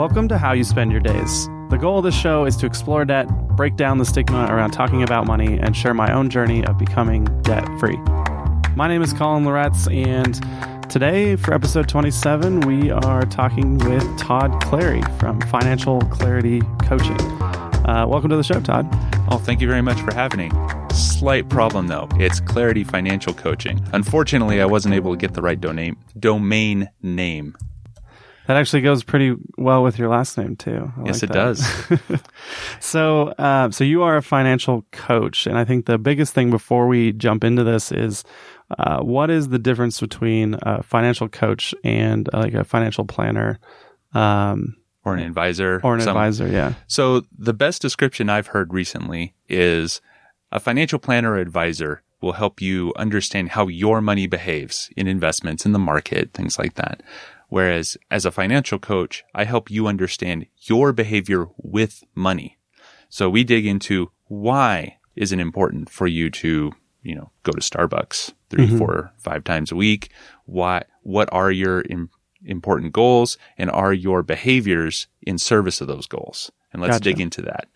Welcome to How You Spend Your Days. The goal of this show is to explore debt, break down the stigma around talking about money, and share my own journey of becoming debt free. My name is Colin Loretz, and today for episode 27, we are talking with Todd Clary from Financial Clarity Coaching. Uh, welcome to the show, Todd. Oh, thank you very much for having me. Slight problem though. It's Clarity Financial Coaching. Unfortunately, I wasn't able to get the right domain domain name. That actually goes pretty well with your last name too. I yes, like it that. does. So, uh, so you are a financial coach, and I think the biggest thing before we jump into this is uh, what is the difference between a financial coach and uh, like a financial planner um, or an advisor. or an some- advisor? Yeah. So the best description I've heard recently is a financial planner or advisor will help you understand how your money behaves in investments, in the market, things like that. Whereas as a financial coach, I help you understand your behavior with money. So we dig into why is it important for you to, you know, go to Starbucks 3 mm-hmm. four, five times a week? Why, what are your im- important goals and are your behaviors in service of those goals? And let's Gotcha. dig into that.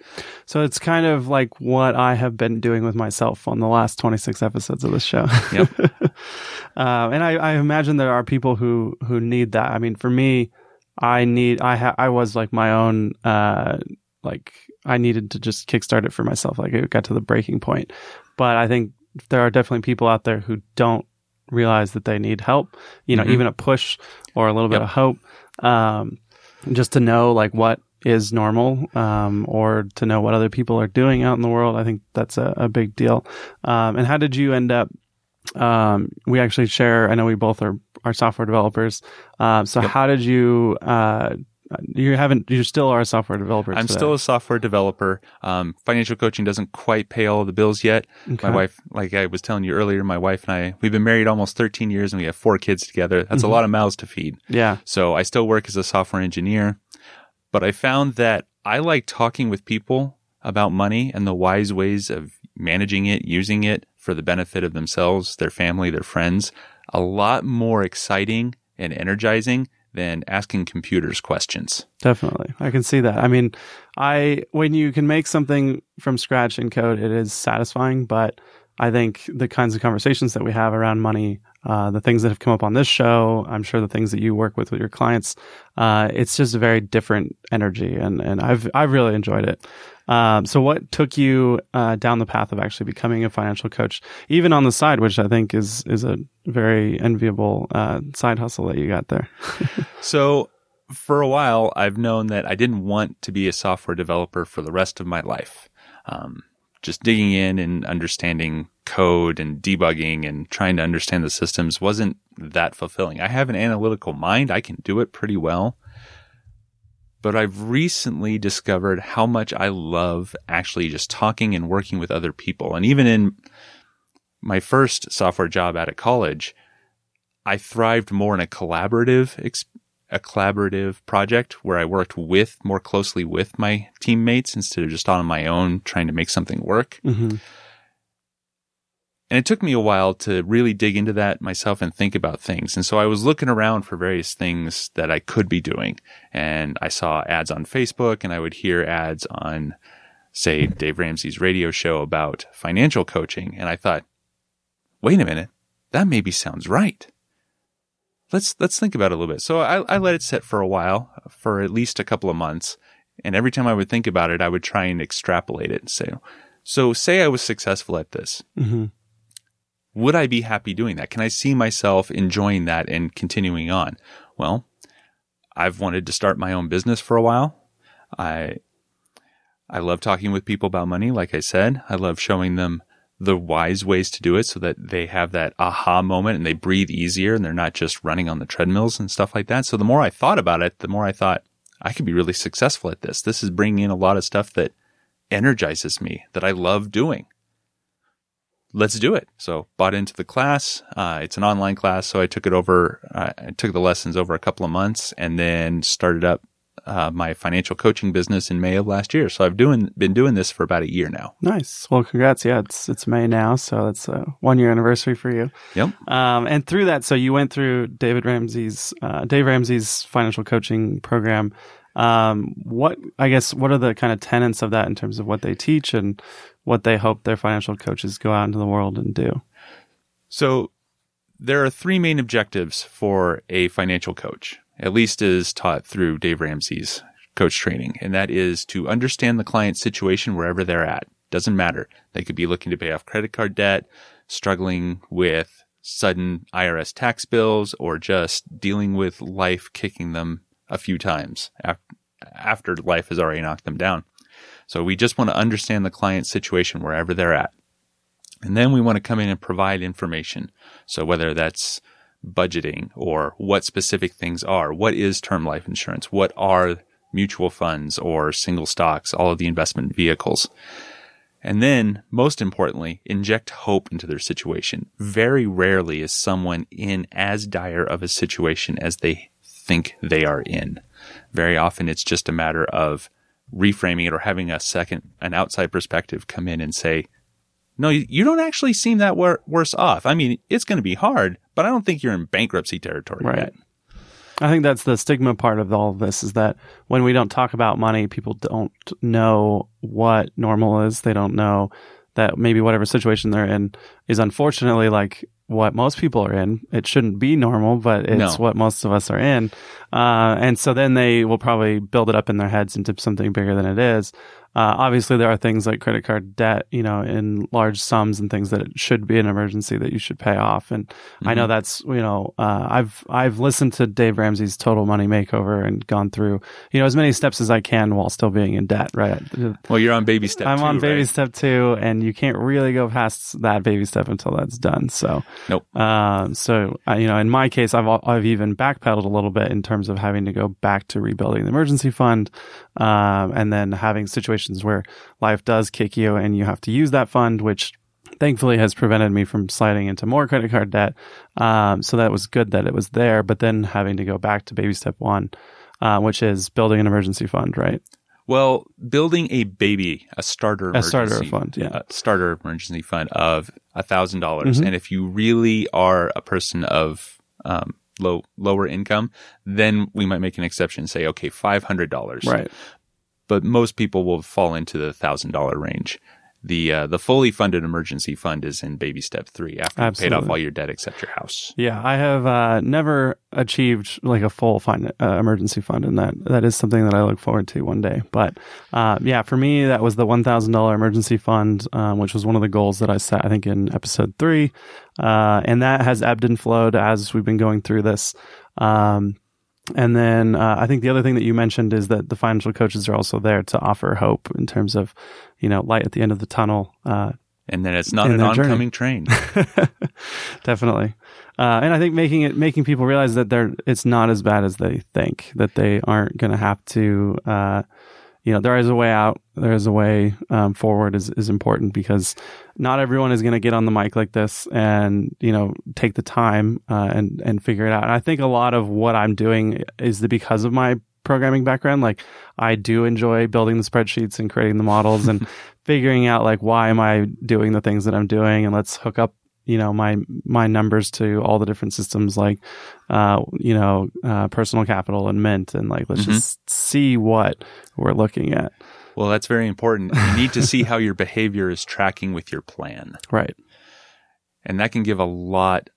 So it's kind of like what I have been doing with myself on the last 26 episodes of this show. Yep. um, and I, I imagine there are people who, who need that. I mean, for me, I need, I ha- I was like my own, uh, like I needed to just kickstart it for myself. Like it got to the breaking point. But I think there are definitely people out there who don't realize that they need help, you know, Mhm. even a push or a little bit Yep. of hope. Um, just to know like what is normal, um, or to know what other people are doing out in the world. I think that's a, a big deal. Um, and how did you end up? Um, we actually share. I know we both are are software developers. Um, so Yep. how did you? Uh, you haven't. You still are a software developer. I'm today. still a software developer. Um, financial coaching doesn't quite pay all the bills yet. Okay. My wife, like I was telling you earlier, my wife and I, we've been married almost 13 years and we have four kids together. That's Mhm. a lot of mouths to feed. Yeah. So I still work as a software engineer, but I found that I like talking with people about money and the wise ways of managing it, using it for the benefit of themselves, their family, their friends, a lot more exciting and energizing than asking computers questions. Definitely. I can see that. I mean, I when you can make something from scratch in code, it is satisfying, but I think the kinds of conversations that we have around money, uh, the things that have come up on this show, I'm sure the things that you work with with your clients, uh, it's just a very different energy, and and I've I've really enjoyed it. Um, so, what took you uh, down the path of actually becoming a financial coach, even on the side, which I think is is a very enviable uh, side hustle that you got there? So for a while, I've known that I didn't want to be a software developer for the rest of my life. Um, just digging in and understanding code and debugging and trying to understand the systems wasn't that fulfilling. I have an analytical mind. I can do it pretty well. But I've recently discovered how much I love actually just talking and working with other people. And even in my first software job out of college, I thrived more in a collaborative a collaborative project where I worked with more closely with my teammates instead of just on my own trying to make something work. hmm And it took me a while to really dig into that myself and think about things. And so I was looking around for various things that I could be doing. And I saw ads on Facebook and I would hear ads on, say, Dave Ramsey's radio show about financial coaching. And I thought, wait a minute, that maybe sounds right. Let's, let's think about it a little bit. So I, I let it sit for a while, for at least a couple of months. And every time I would think about it, I would try and extrapolate it and say, so say I was successful at this hmm would I be happy doing that? Can I see myself enjoying that and continuing on? Well, I've wanted to start my own business for a while. I I love talking with people about money, like I said. I love showing them the wise ways to do it so that they have that aha moment and they breathe easier and they're not just running on the treadmills and stuff like that. So the more I thought about it, the more I thought I could be really successful at this. This is bringing in a lot of stuff that energizes me, that I love doing let's do it. So bought into the class. Uh, it's an online class, so I took it over. Uh, I took the lessons over a couple of months, and then started up uh, my financial coaching business in May of last year. So I've doing been doing this for about a year now. Nice. Well, congrats. Yeah, it's it's May now, so it's a one year anniversary for you. Yep. Um, and through that, so you went through David Ramsey's uh, Dave Ramsey's financial coaching program. Um, what I guess what are the kind of tenets of that in terms of what they teach and what they hope their financial coaches go out into the world and do? So there are three main objectives for a financial coach, at least as taught through Dave Ramsey's coach training, and that is to understand the client's situation wherever they're at. Doesn't matter. They could be looking to pay off credit card debt, struggling with sudden IRS tax bills, or just dealing with life kicking them a few times after life has already knocked them down. So we just want to understand the client's situation wherever they're at. And then we want to come in and provide information. So whether that's budgeting or what specific things are, what is term life insurance? What are mutual funds or single stocks, all of the investment vehicles? And then, most importantly, inject hope into their situation. Very rarely is someone in as dire of a situation as they think they are in. Very often it's just a matter of reframing it or having a second, an outside perspective come in and say, no, you don't actually seem that wor- worse off. I mean, it's going to be hard, but I don't think you're in bankruptcy territory right. yet. I think that's the stigma part of all of this is that when we don't talk about money, people don't know what normal is. They don't know that maybe whatever situation they're in is unfortunately like what most people are in. It shouldn't be normal, but it's no. what most of us are in. Uh, and so then they will probably build it up in their heads into something bigger than it is. Uh, obviously, there are things like credit card debt, you know, in large sums and things that it should be an emergency that you should pay off. And mm-hmm. I know mm-hmm. that's, you know, uh, I've I've listened to Dave Ramsey's Total Money Makeover and gone through, you know, as many steps as I can while still being in debt. Right. Well, you're on baby step. I'm two, on baby right? step two, and you can't really go past that baby step until that's done. So, nope. Um, so uh, you know, in my case, I've I've even backpedaled a little bit in terms of having to go back to rebuilding the emergency fund, um, and then having situations where life does kick you and you have to use that fund, which thankfully has prevented me from sliding into more credit card debt. Um, so that was good that it was there, but then having to go back to baby step one, uh, which is building an emergency fund, right? Well, building a baby, a starter, a starter fund, yeah, starter emergency fund of a thousand dollars, mm-hmm. and if you really are a person of um, low lower income, then we might make an exception and say, okay, five hundred dollars, right? But most people will fall into the thousand dollar range. The uh, the fully funded emergency fund is in baby step three after you paid off all your debt except your house. Yeah, I have uh, never achieved like a full fund, uh, emergency fund, and that that is something that I look forward to one day. But uh, yeah, for me, that was the one thousand dollar emergency fund, um, which was one of the goals that I set. I think in episode three, uh, and that has ebbed and flowed as we've been going through this. Um, and then uh, I think the other thing that you mentioned is that the financial coaches are also there to offer hope in terms of, you know, light at the end of the tunnel. Uh, and then it's not an oncoming train. Definitely. Uh, and I think making it, making people realize that they're, it's not as bad as they think, that they aren't going to have to, uh, you know, there is a way out. There is a way um, forward is, is important because not everyone is going to get on the mic like this and, you know, take the time uh, and, and figure it out. And I think a lot of what I'm doing is the, because of my programming background. Like I do enjoy building the spreadsheets and creating the models and figuring out like, why am I doing the things that I'm doing? And let's hook up you know my my numbers to all the different systems like uh you know uh personal capital and mint and like let's mm-hmm. just see what we're looking at. Well that's very important. You need to see how your behavior is tracking with your plan. Right. And that can give a lot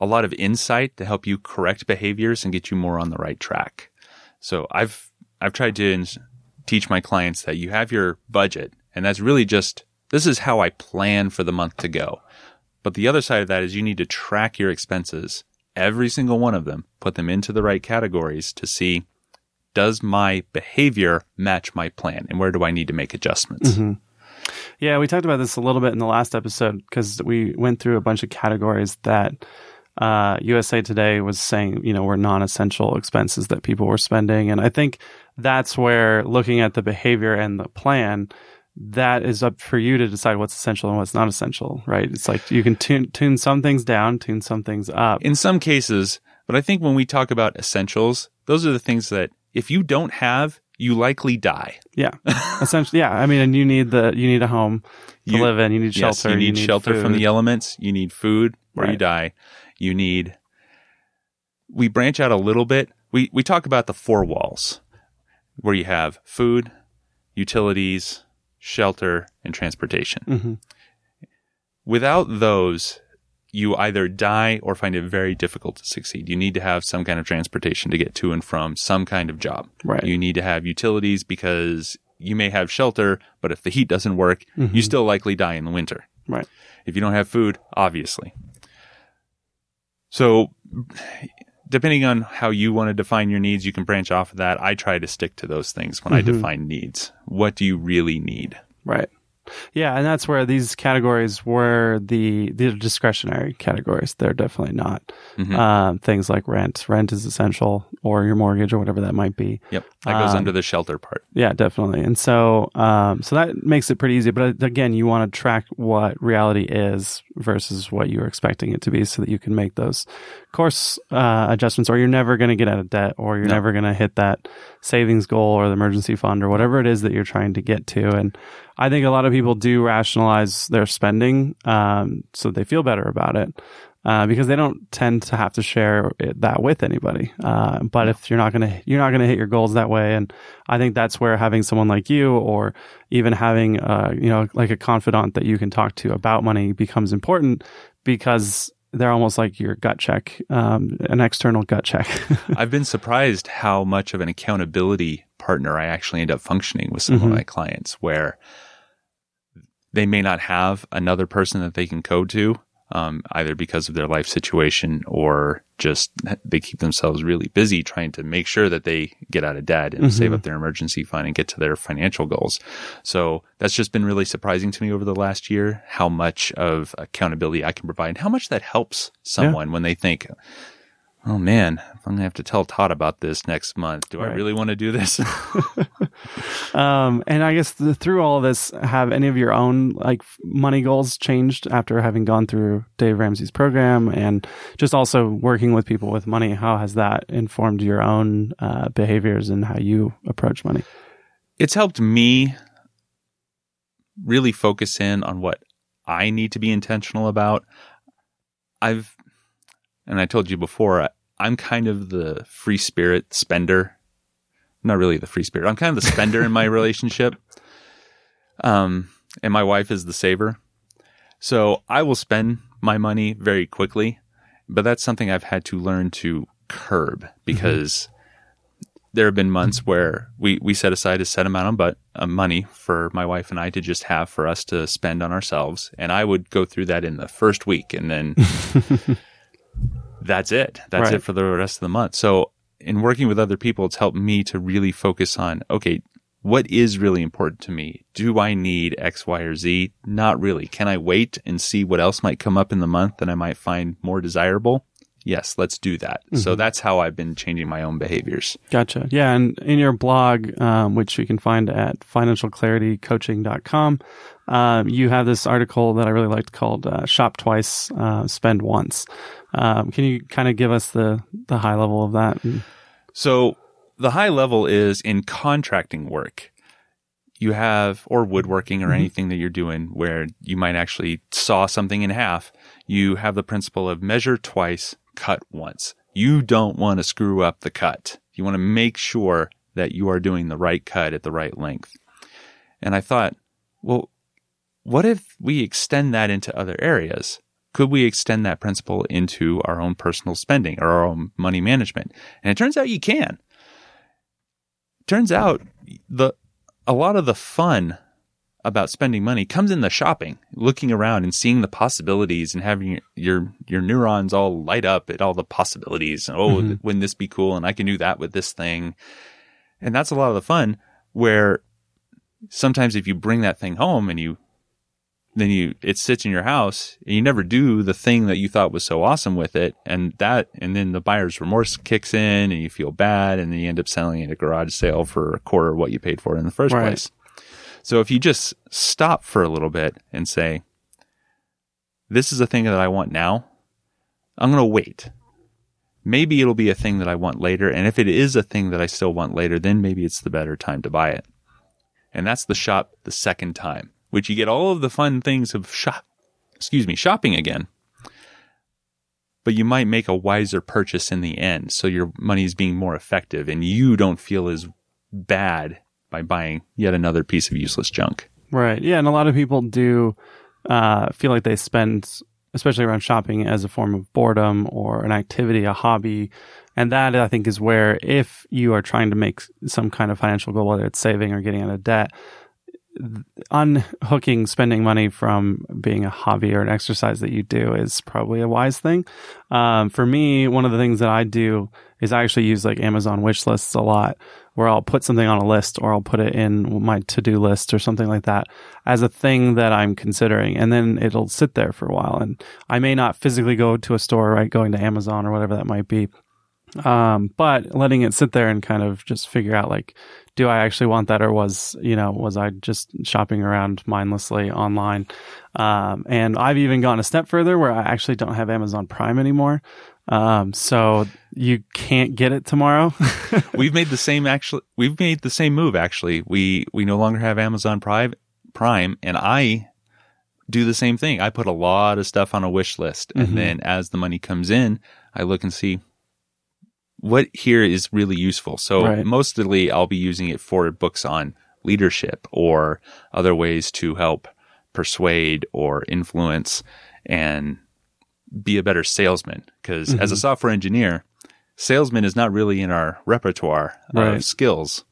a lot of insight to help you correct behaviors and get you more on the right track. So i've i've tried to teach my clients that you have your budget and that's really just this is how i plan for the month to go but the other side of that is you need to track your expenses, every single one of them, put them into the right categories to see does my behavior match my plan and where do I need to make adjustments? Mm-hmm. Yeah, we talked about this a little bit in the last episode because we went through a bunch of categories that uh, USA Today was saying, you know, were non essential expenses that people were spending. And I think that's where looking at the behavior and the plan that is up for you to decide what's essential and what's not essential, right? It's like you can tune tune some things down, tune some things up. In some cases, but I think when we talk about essentials, those are the things that if you don't have, you likely die. Yeah, essentially. Yeah, I mean, and you need the you need a home to you, live in. You need shelter. Yes, you need, you need shelter food. from the elements. You need food or right. you die. You need. We branch out a little bit. We we talk about the four walls where you have food, utilities, shelter, and transportation. hmm Without those, you either die or find it very difficult to succeed. You need to have some kind of transportation to get to and from some kind of job. Right. You need to have utilities because you may have shelter, but if the heat doesn't work, Mhm. you still likely die in the winter. Right. If you don't have food, obviously. So, depending on how you want to define your needs, you can branch off of that. I try to stick to those things when I Mhm. define needs. What do you really need? Right. Yeah, and that's where these categories were the the discretionary categories. They're definitely not Mhm. um, things like rent. Rent is essential, or your mortgage, or whatever that might be. Yep. That goes Um, under the shelter part. Yeah, definitely. And so, um, so that makes it pretty easy. But uh, again, you want to track what reality is versus what you're expecting it to be, so that you can make those course uh, adjustments. Or you're never going to get out of debt, or you're No. never going to hit that savings goal or the emergency fund or whatever it is that you're trying to get to. And I think a lot of people do rationalize their spending, um, so they feel better about it. Uh, because they don't tend to have to share it, that with anybody. Uh, but if you're not gonna, you're not gonna hit your goals that way. And I think that's where having someone like you, or even having, uh, you know, like a confidant that you can talk to about money becomes important because they're almost like your gut check, um, an external gut check. I've been surprised how much of an accountability partner I actually end up functioning with some Mhm. of my clients where they may not have another person that they can code to, um, either because of their life situation or just they keep themselves really busy trying to make sure that they get out of debt and Mhm. save up their emergency fund and get to their financial goals. So that's just been really surprising to me over the last year, how much of accountability I can provide and how much that helps someone when they think, Oh man, I'm gonna have to tell Todd about this next month. Do I really want to do this? Um, and I guess the, through all of this, have any of your own like money goals changed after having gone through Dave Ramsey's program and just also working with people with money? How has that informed your own uh, behaviors and how you approach money? it's helped me really focus in on what I need to be intentional about. I've, and I told you before, I- I'm kind of the free spirit spender. Not really the free spirit. I'm kind of the spender in my relationship. Um, and my wife is the saver. So I will spend my money very quickly, but that's something I've had to learn to curb because there have been months where we, we set aside a set amount of but, money for my wife and I to just have for us to spend on ourselves. And I would go through that in the first week and then that's it. That's Right. it for the rest of the month. So in working with other people, it's helped me to really focus on, okay, what is really important to me? Do I need X, Y, or Z? Not really. Can I wait and see what else might come up in the month that I might find more desirable? Yes, let's do that. So that's how I've been changing my own behaviors. Gotcha. Yeah. And in your blog, um, which you can find at financialclaritycoaching.com, um, you have this article that I really liked called uh, Shop Twice, uh, Spend Once. Um, can you kind of give us the, the high level of that? So the high level is in contracting work. You have, or woodworking or anything that you're doing where you might actually saw something in half. You have the principle of measure twice, cut once. You don't want to screw up the cut. You want to make sure that you are doing the right cut at the right length. And I thought, well, what if we extend that into other areas? Could we extend that principle into our own personal spending or our own money management? And it turns out you can. Turns out the a lot of the fun about spending money comes in the shopping, looking around and seeing the possibilities and having your your, neurons all light up at all the possibilities. Oh, Mhm. wouldn't this be cool? And I can do that with this thing. And that's a lot of the fun where sometimes if you bring that thing home and you then you it sits in your house and you never do the thing that you thought was so awesome with it. And that and then the buyer's remorse kicks in and you feel bad and then you end up selling it at a garage sale for a quarter of what you paid for it in the first Right. place. So if you just stop for a little bit and say this is a thing that i want now. I'm going to wait. Maybe it'll be a thing that i want later. And if it is a thing that i still want later then maybe it's the better time to buy it. And that's the shop the second time, which you get all of the fun things of shop, excuse me, shopping again. But you might make a wiser purchase in the end, so your money is being more effective, and you don't feel as bad by buying yet another piece of useless junk. Right. Yeah. And a lot of people do uh, feel like they spend, especially around shopping, as a form of boredom or an activity, a hobby. And that, I think, is where if you are trying to make some kind of financial goal, whether it's saving or getting out of debt, unhooking spending money from being a hobby or an exercise that you do is probably a wise thing. Um, for me, one of the things that I do is I actually use like Amazon wish lists a lot where I'll put something on a list or I'll put it in my to do list or something like that as a thing that I'm considering. And then it'll sit there for a while. And I may not physically go to a store, right? Going to Amazon or whatever that might be. Um, but letting it sit there and kind of just figure out like, do I actually want that or was, you know, was I just shopping around mindlessly online? Um, and I've even gone a step further where I actually don't have Amazon Prime anymore. Um, so you can't get it tomorrow. we've made the same actually, we've made the same move actually. We, we no longer have Amazon Prime, Prime and I do the same thing. I put a lot of stuff on a wish list and mm-hmm. then as the money comes in, I look and see, what here is really useful. So right. mostly I'll be using it for books on leadership or other ways to help persuade or influence and be a better salesman. Because mm-hmm. as a mm-hmm. software engineer, salesman is not really in our repertoire right. of skills.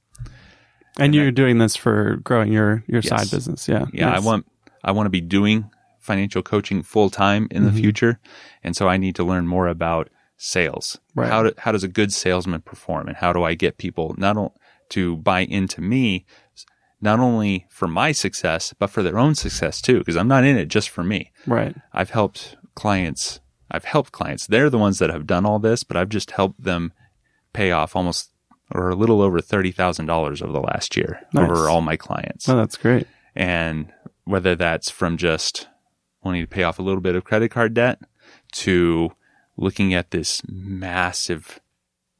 And, and you're that, doing this for growing your your yes. side business, yeah. Yeah, nice. I want I want to be doing financial coaching full time in mm-hmm. the future, and so I need to learn more about sales. Right. How, do, how does a good salesman perform and how do I get people not only to buy into me, not only for my success, but for their own success too? Because I'm not in it just for me. Right. I've helped clients. I've helped clients. They're the ones that have done all this, but I've just helped them pay off almost or a little over $30,000 over the last year nice. over all my clients. Oh, that's great. And whether that's from just wanting to pay off a little bit of credit card debt to looking at this massive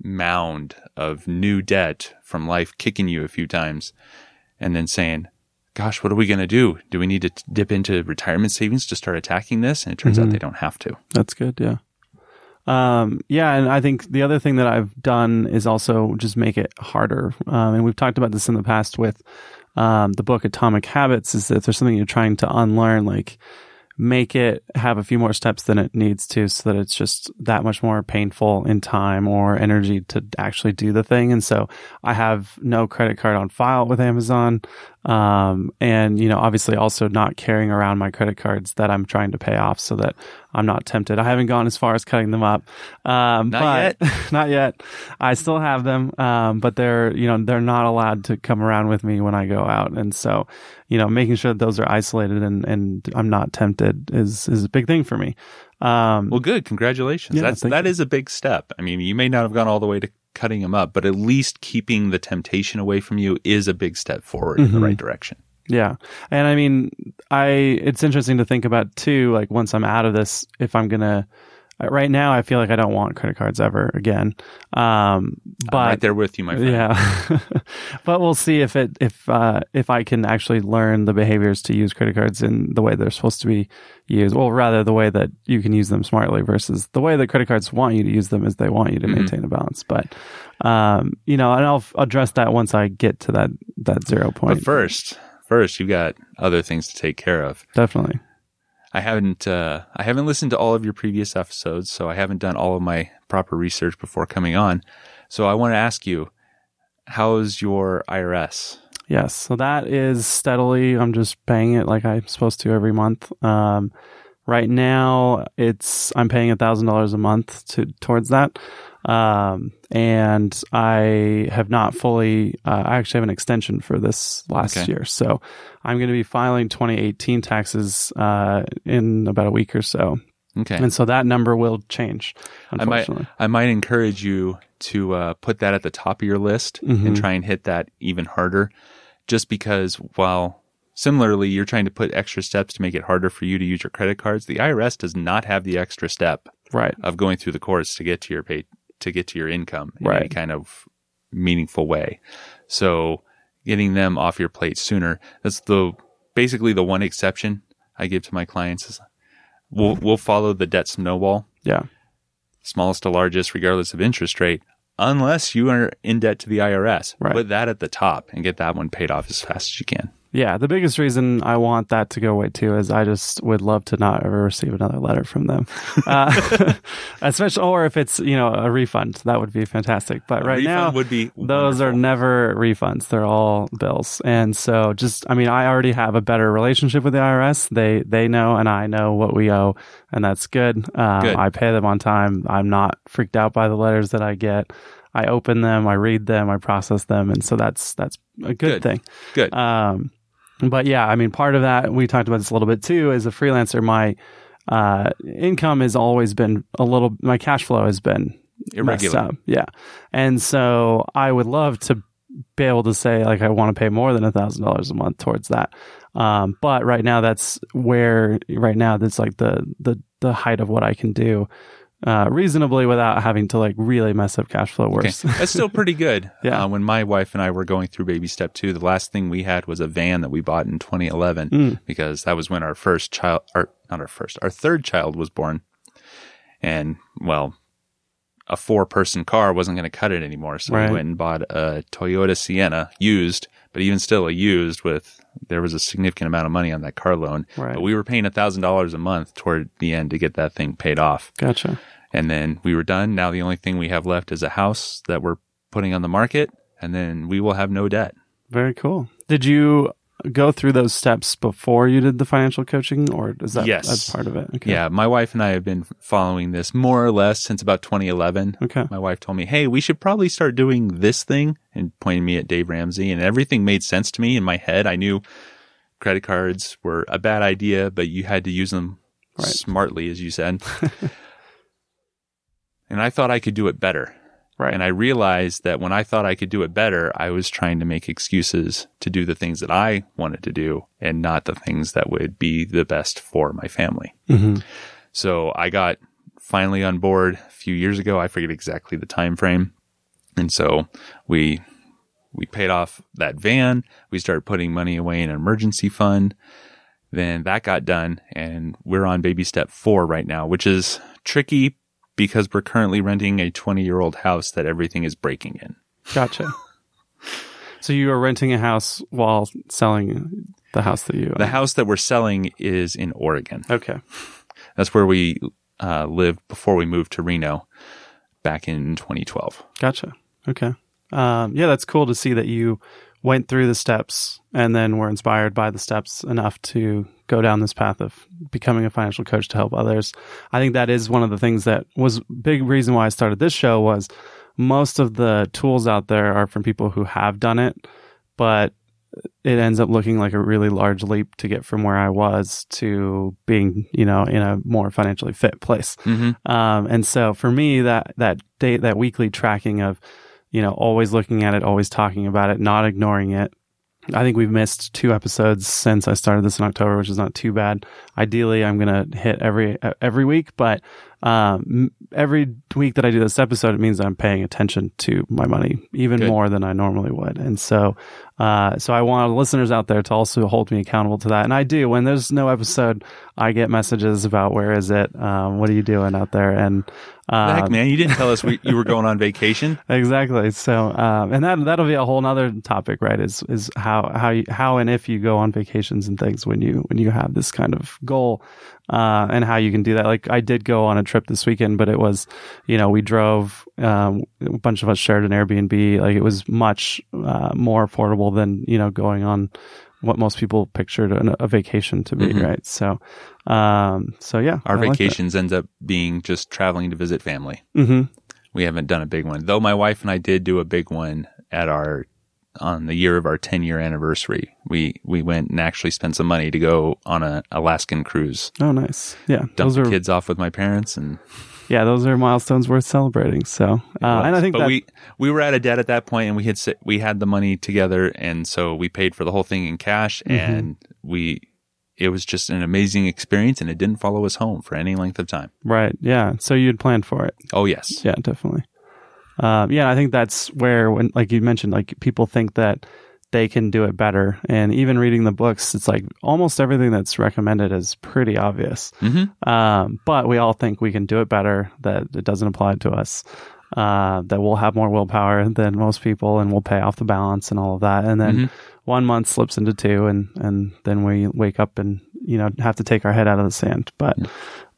mound of new debt from life kicking you a few times and then saying, gosh, what are we going to do? Do we need to dip into retirement savings to start attacking this? And it turns mm-hmm. out they don't have to. That's good. Yeah. Um, yeah. And I think the other thing that I've done is also just make it harder. Um, and we've talked about this in the past with, um, the book Atomic Habits is that if there's something you're trying to unlearn, like, make it have a few more steps than it needs to so that it's just that much more painful in time or energy to actually do the thing. And so I have no credit card on file with Amazon. Um, and, you know, obviously also not carrying around my credit cards that I'm trying to pay off so that I'm not tempted. I haven't gone as far as cutting them up. Um, not but, yet. not yet. I still have them. Um, but they're, you know, they're not allowed to come around with me when I go out. And so, you know, making sure that those are isolated and, and I'm not tempted is, is a big thing for me. Um, well, good. Congratulations. Yeah, That's, that is a big step. I mean, you may not have gone all the way to cutting them up, but at least keeping the temptation away from you is a big step forward mm-hmm. in the mm-hmm. right direction. Yeah. And I mean, I, it's interesting to think about too, like once I'm out of this, if I'm going to, right now I feel like I don't want credit cards ever again. Um, but I'm right there with you, my friend. Yeah, but we'll see if it if uh, if I can actually learn the behaviors to use credit cards in the way they're supposed to be used. Well, rather the way that you can use them smartly versus the way that credit cards want you to use them is they want you to mm-hmm. maintain a balance. But um, you know, and I'll address that once I get to that that zero point. But first, first you've got other things to take care of. Definitely. I haven't uh, I haven't listened to all of your previous episodes, so I haven't done all of my proper research before coming on. So I want to ask you, how's your IRS? Yes, so that is steadily. I'm just paying it like I'm supposed to every month. Um, right now, it's I'm paying a thousand dollars a month to towards that. Um, and I have not fully, uh, I actually have an extension for this last okay. year. So I'm going to be filing 2018 taxes, uh, in about a week or so. Okay. And so that number will change. I might, I might encourage you to, uh, put that at the top of your list mm-hmm. and try and hit that even harder just because while similarly you're trying to put extra steps to make it harder for you to use your credit cards, the IRS does not have the extra step right. of going through the courts to get to your pay, to get to your income in right. any kind of meaningful way. So getting them off your plate sooner. That's the basically the one exception I give to my clients is we'll we'll follow the debt snowball. Yeah. Smallest to largest, regardless of interest rate. unless you are in debt to the IRS. Right. Put that at the top and get that one paid off as fast as you can. Yeah, the biggest reason I want that to go away too is I just would love to not ever receive another letter from them, uh, especially or if it's you know a refund, that would be fantastic. But right now, would be those are never refunds; they're all bills. And so, just I mean, I already have a better relationship with the IRS. They they know, and I know what we owe, and that's good. Um, Good. I pay them on time. I'm not freaked out by the letters that I get. I open them, I read them, I process them, and so that's that's a good, Good. thing. Good. Um, but yeah, I mean, part of that we talked about this a little bit too. As a freelancer, my uh, income has always been a little. My cash flow has been Irregular. Yeah, and so I would love to be able to say like I want to pay more than a thousand dollars a month towards that. Um, but right now, that's where right now that's like the the the height of what I can do. Uh, reasonably without having to like really mess up cash flow Okay. worse. That's still pretty good. Yeah. Uh, when my wife and I were going through baby step two, the last thing we had was a van that we bought in 2011 Mm. because that was when our first child, or not our first, our third child was born. And well, a four person car wasn't going to cut it anymore. So Right. we went and bought a Toyota Sienna used, but even still a used with, there was a significant amount of money on that car loan. Right. But we were paying a thousand dollars a month toward the end to get that thing paid off. Gotcha. And then we were done. Now the only thing we have left is a house that we're putting on the market, and then we will have no debt. Very cool. Did you go through those steps before you did the financial coaching, or is that Yes. that's part of it? Okay. Yeah, my wife and I have been following this more or less since about 2011. Okay. My wife told me, "Hey, we should probably start doing this thing," and pointing me at Dave Ramsey, and everything made sense to me in my head. I knew credit cards were a bad idea, but you had to use them Right. smartly, as you said. and I thought I could do it better. Right. And I realized that when I thought I could do it better, I was trying to make excuses to do the things that I wanted to do and not the things that would be the best for my family. hmm So I got finally on board a few years ago. I forget exactly the time frame. And so we we paid off that van. We started putting money away in an emergency fund. Then that got done and we're on baby step 4 right now, which is tricky because we're currently renting a 20-year-old house that everything is breaking in. Gotcha. so you are renting a house while selling the house that you The house that we're selling is in Oregon. Okay. That's where we uh, lived before we moved to Reno back in 2012. Gotcha. Okay. Um, yeah, that's cool to see that you went through the steps and then were inspired by the steps enough to go down this path of becoming a financial coach to help others. I think that is one of the things that was big reason why I started this show was most of the tools out there are from people who have done it, but it ends up looking like a really large leap to get from where I was to being, you know, in a more financially fit place. Mm-hmm. Um, and so for me, that that day, that weekly tracking of, you know, always looking at it, always talking about it, not ignoring it. I think we've missed two episodes since I started this in October, which is not too bad. Ideally, I'm gonna hit every every week, but um, every week that I do this episode, it means I'm paying attention to my money even Good. more than I normally would. And so, uh, so I want listeners out there to also hold me accountable to that. And I do. When there's no episode, I get messages about where is it, um, what are you doing out there, and The heck, um, man, you didn't tell us we, you were going on vacation. Exactly. So, um, and that that'll be a whole nother topic, right? Is is how how you, how and if you go on vacations and things when you when you have this kind of goal, uh, and how you can do that. Like I did go on a trip this weekend, but it was, you know, we drove. Um, a bunch of us shared an Airbnb. Like it was much uh, more affordable than you know going on what most people pictured a, a vacation to be, Mhm. right? So, um, so yeah, Our vacations end up being just traveling to visit family. Mm-hmm. We haven't done a big one, though. My wife and I did do a big one at our on the year of our 10 year anniversary. We we went and actually spent some money to go on a Alaskan cruise. Oh, nice. Yeah, Dump those the are kids off with my parents and yeah, those are milestones worth celebrating. So, uh, and I think but that we we were at a debt at that point, and we had we had the money together, and so we paid for the whole thing in cash, Mm-hmm. and we it was just an amazing experience, and it didn't follow us home for any length of time. right, yeah. So you'd planned for it. Oh yes, Yeah, definitely. Um, yeah, I think that's where, when like you mentioned, like people think that they can do it better, and even reading the books, it's like almost everything that's recommended is pretty obvious. hmm Um, but we all think we can do it better. That it doesn't apply to us. uh, that we'll have more willpower than most people and we'll pay off the balance and all of that. And then Mhm. one month slips into two and, and then we wake up and, you know, have to take our head out of the sand. But,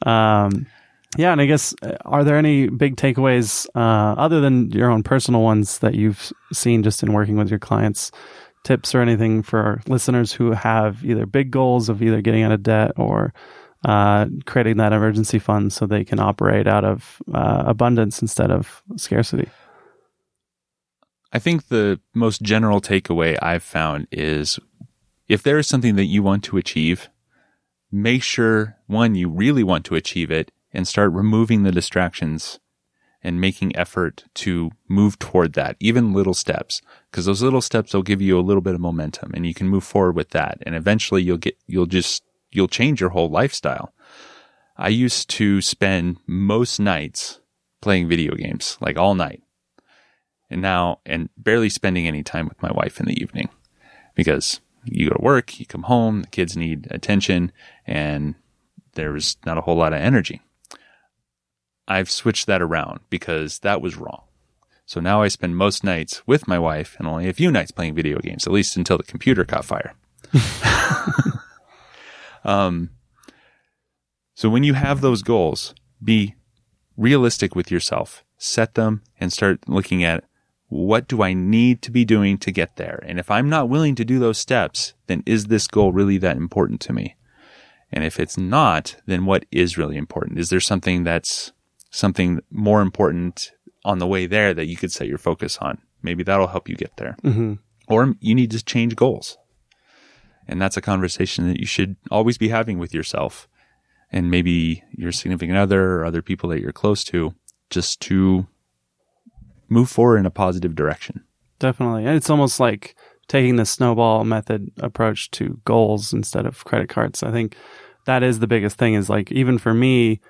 um, yeah, and I guess uh, are there any big takeaways uh, other than your own personal ones that you've seen just in working with your clients? Tips or anything for our listeners who have either big goals of either getting out of debt or uh, creating that emergency fund so they can operate out of uh, abundance instead of scarcity. I think the most general takeaway I've found is if there is something that you want to achieve, make sure one, you really want to achieve it and start removing the distractions and making effort to move toward that, even little steps, because those little steps will give you a little bit of momentum and you can move forward with that. And eventually you'll get, you'll just, you'll change your whole lifestyle. I used to spend most nights playing video games, like all night and now and barely spending any time with my wife in the evening because you go to work, you come home, the kids need attention, and there's not a whole lot of energy. I've switched that around because that was wrong. So now I spend most nights with my wife and only a few nights playing video games, at least until the computer caught fire. um, so when you have those goals, be realistic with yourself, set them and start looking at what do I need to be doing to get there? And if I'm not willing to do those steps, then is this goal really that important to me? And if it's not, then what is really important? Is there something that's something more important on the way there that you could set your focus on? Maybe that'll help you get there. Mm-hmm. Or you need to change goals. And that's a conversation that you should always be having with yourself and maybe your significant other or other people that you're close to just to move forward in a positive direction. Definitely. And it's almost like taking the snowball method approach to goals instead of credit cards. I think that is the biggest thing is like, even for me,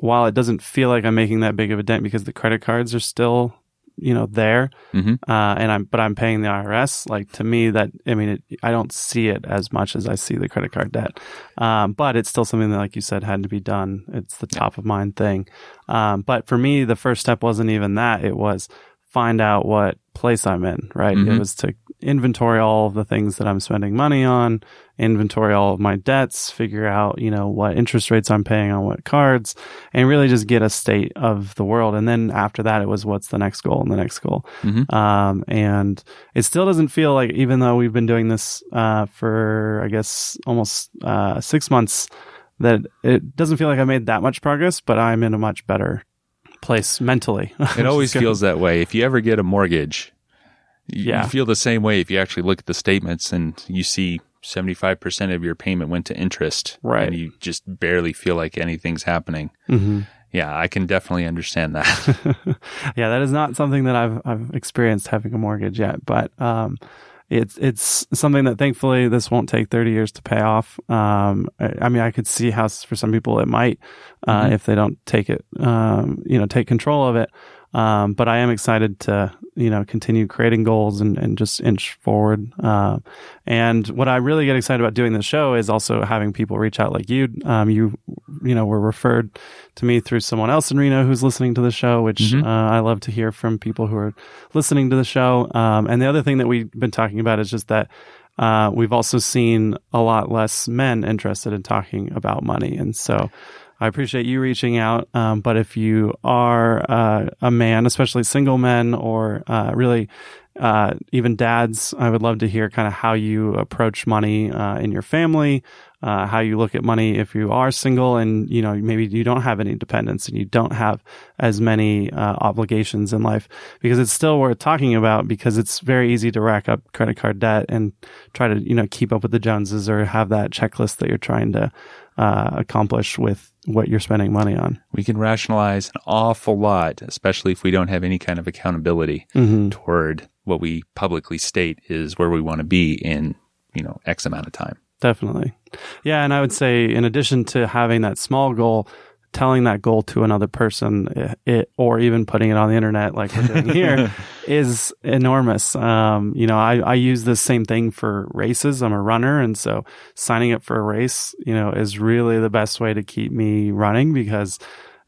while it doesn't feel like I'm making that big of a dent because the credit cards are still, you know, there, Mhm. uh, and I'm, but I'm paying the IRS. Like to me, that I mean, it, I don't see it as much as I see the credit card debt. Um, but it's still something that, like you said, had to be done. It's the top of mind thing. Um, but for me, the first step wasn't even that. It was find out what place I'm in, right? It Mhm. was to inventory all of the things that I'm spending money on, inventory all of my debts, figure out, you know, what interest rates I'm paying on what cards, and really just get a state of the world. And then after that, it was what's the next goal and the next goal. Mhm. Um, and it still doesn't feel like, even though we've been doing this, uh, for, I guess, almost, uh, six months, that it doesn't feel like I made that much progress, but I'm in a much better place mentally. It always feels that way. If you ever get a mortgage, you, Yeah. you feel the same way if you actually look at the statements and you see 75% of your payment went to interest. Right. And you just barely feel like anything's happening. hmm Yeah, I can definitely understand that. yeah, that is not something that I've I've experienced having a mortgage yet, but um, it's it's something that thankfully this won't take thirty years to pay off. Um, I, I mean, I could see how for some people it might uh, Mhm. if they don't take it, um, you know, take control of it. Um, but I am excited to you know continue creating goals and, and just inch forward. Uh, and what I really get excited about doing this show is also having people reach out like you. Um, you you know were referred to me through someone else in Reno who's listening to the show, which Mhm. uh, I love to hear from people who are listening to the show. Um, and the other thing that we've been talking about is just that uh, we've also seen a lot less men interested in talking about money. And so I appreciate you reaching out. Um, but if you are uh, a man, especially single men or uh, really uh, even dads, I would love to hear kind of how you approach money uh, in your family, uh, how you look at money if you are single and you know maybe you don't have any dependents and you don't have as many uh, obligations in life because it's still worth talking about because it's very easy to rack up credit card debt and try to you know keep up with the Joneses or have that checklist that you're trying to uh, accomplish with what you're spending money on. we can rationalize an awful lot, especially if we don't have any kind of accountability Mm-hmm. toward what we publicly state is where we want to be in, you know, X amount of time. Definitely. Yeah. And I would say, in addition to having that small goal, telling that goal to another person, it, it or even putting it on the internet like we're doing here is enormous. Um, you know, I, I use the same thing for races. I'm a runner. And so signing up for a race, you know, is really the best way to keep me running because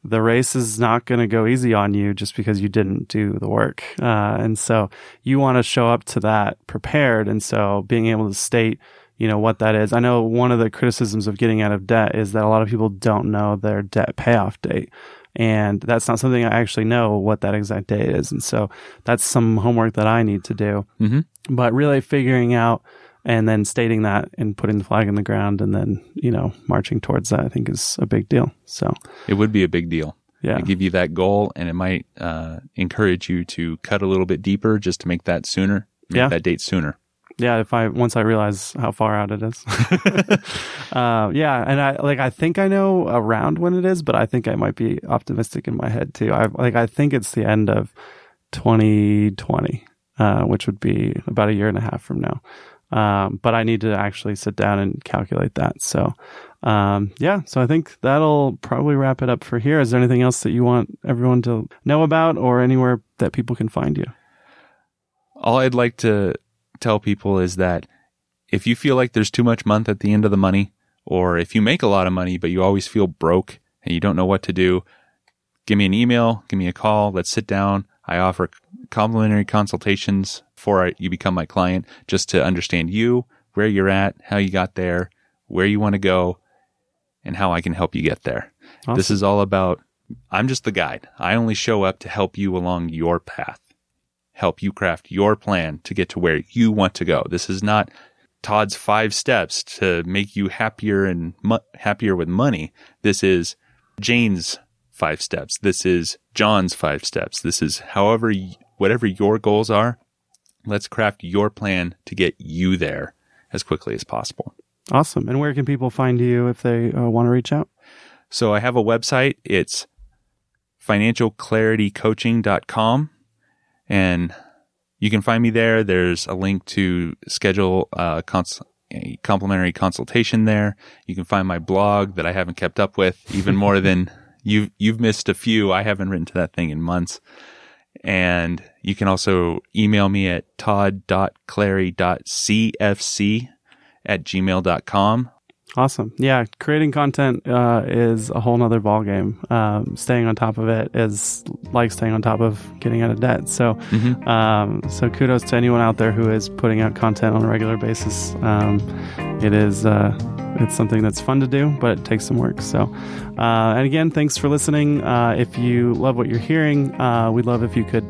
the race is not going to go easy on you just because you didn't do the work. Uh, and so you want to show up to that prepared. And so being able to state, you know, what that is. I know one of the criticisms of getting out of debt is that a lot of people don't know their debt payoff date. And that's not something I actually know what that exact date is. And so that's some homework that I need to do. Mm-hmm. But really figuring out and then stating that and putting the flag in the ground and then, you know, marching towards that, I think is a big deal. So It would be a big deal. yeah. to give you that goal and it might uh, encourage you to cut a little bit deeper just to make that sooner make Yeah. that date sooner yeah if i once i realize how far out it is. Uh, yeah and i like i think i know around when it is but i think i might be optimistic in my head too. I like i think it's the end of 2020 uh, which would be about a year and a half from now. Um, but i need to actually sit down and calculate that. So um, yeah so i think that'll probably wrap it up for here. Is there anything else that you want everyone to know about or anywhere that people can find you? All i'd like to tell people is that if you feel like there's too much month at the end of the money or if you make a lot of money but you always feel broke and you don't know what to do give me an email give me a call let's sit down. I offer complimentary consultations before you become my client just to understand you where you're at how you got there where you want to go and how i can help you get there. This is all about I'm just the guide. I only show up to help you along your path, help you craft your plan to get to where you want to go. This is not Todd's five steps to make you happier and mu- happier with money. This is Jane's five steps. This is John's five steps. This is however, whatever your goals are, let's craft your plan to get you there as quickly as possible. Awesome. And where can people find you if they uh, want to reach out? So I have a website. It's financialclaritycoaching.com and you can find me there. There's a link to schedule uh, a, cons- a complimentary consultation there. You can find my blog that I haven't kept up with even more than you've, you've missed a few. I haven't written to that thing in months. And you can also email me at todd.clary.cfc at gmail.com. Awesome. Yeah, creating content uh, is a whole nother ballgame. Um, staying on top of it is like staying on top of getting out of debt. So, Mhm. um, so kudos to anyone out there who is putting out content on a regular basis. Um, it is uh, it's something that's fun to do, but it takes some work. So, uh, and again, thanks for listening. Uh, if you love what you're hearing, uh, we'd love if you could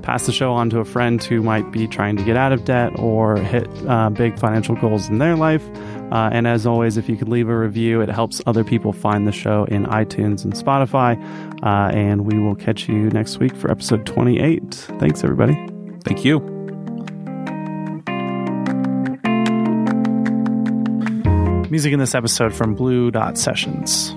pass the show on to a friend who might be trying to get out of debt or hit uh, big financial goals in their life. Uh, and as always, if you could leave a review, it helps other people find the show in iTunes and Spotify. Uh, and we will catch you next week for episode 28. Thanks, everybody. Thank you. Music in this episode from Blue Dot Sessions.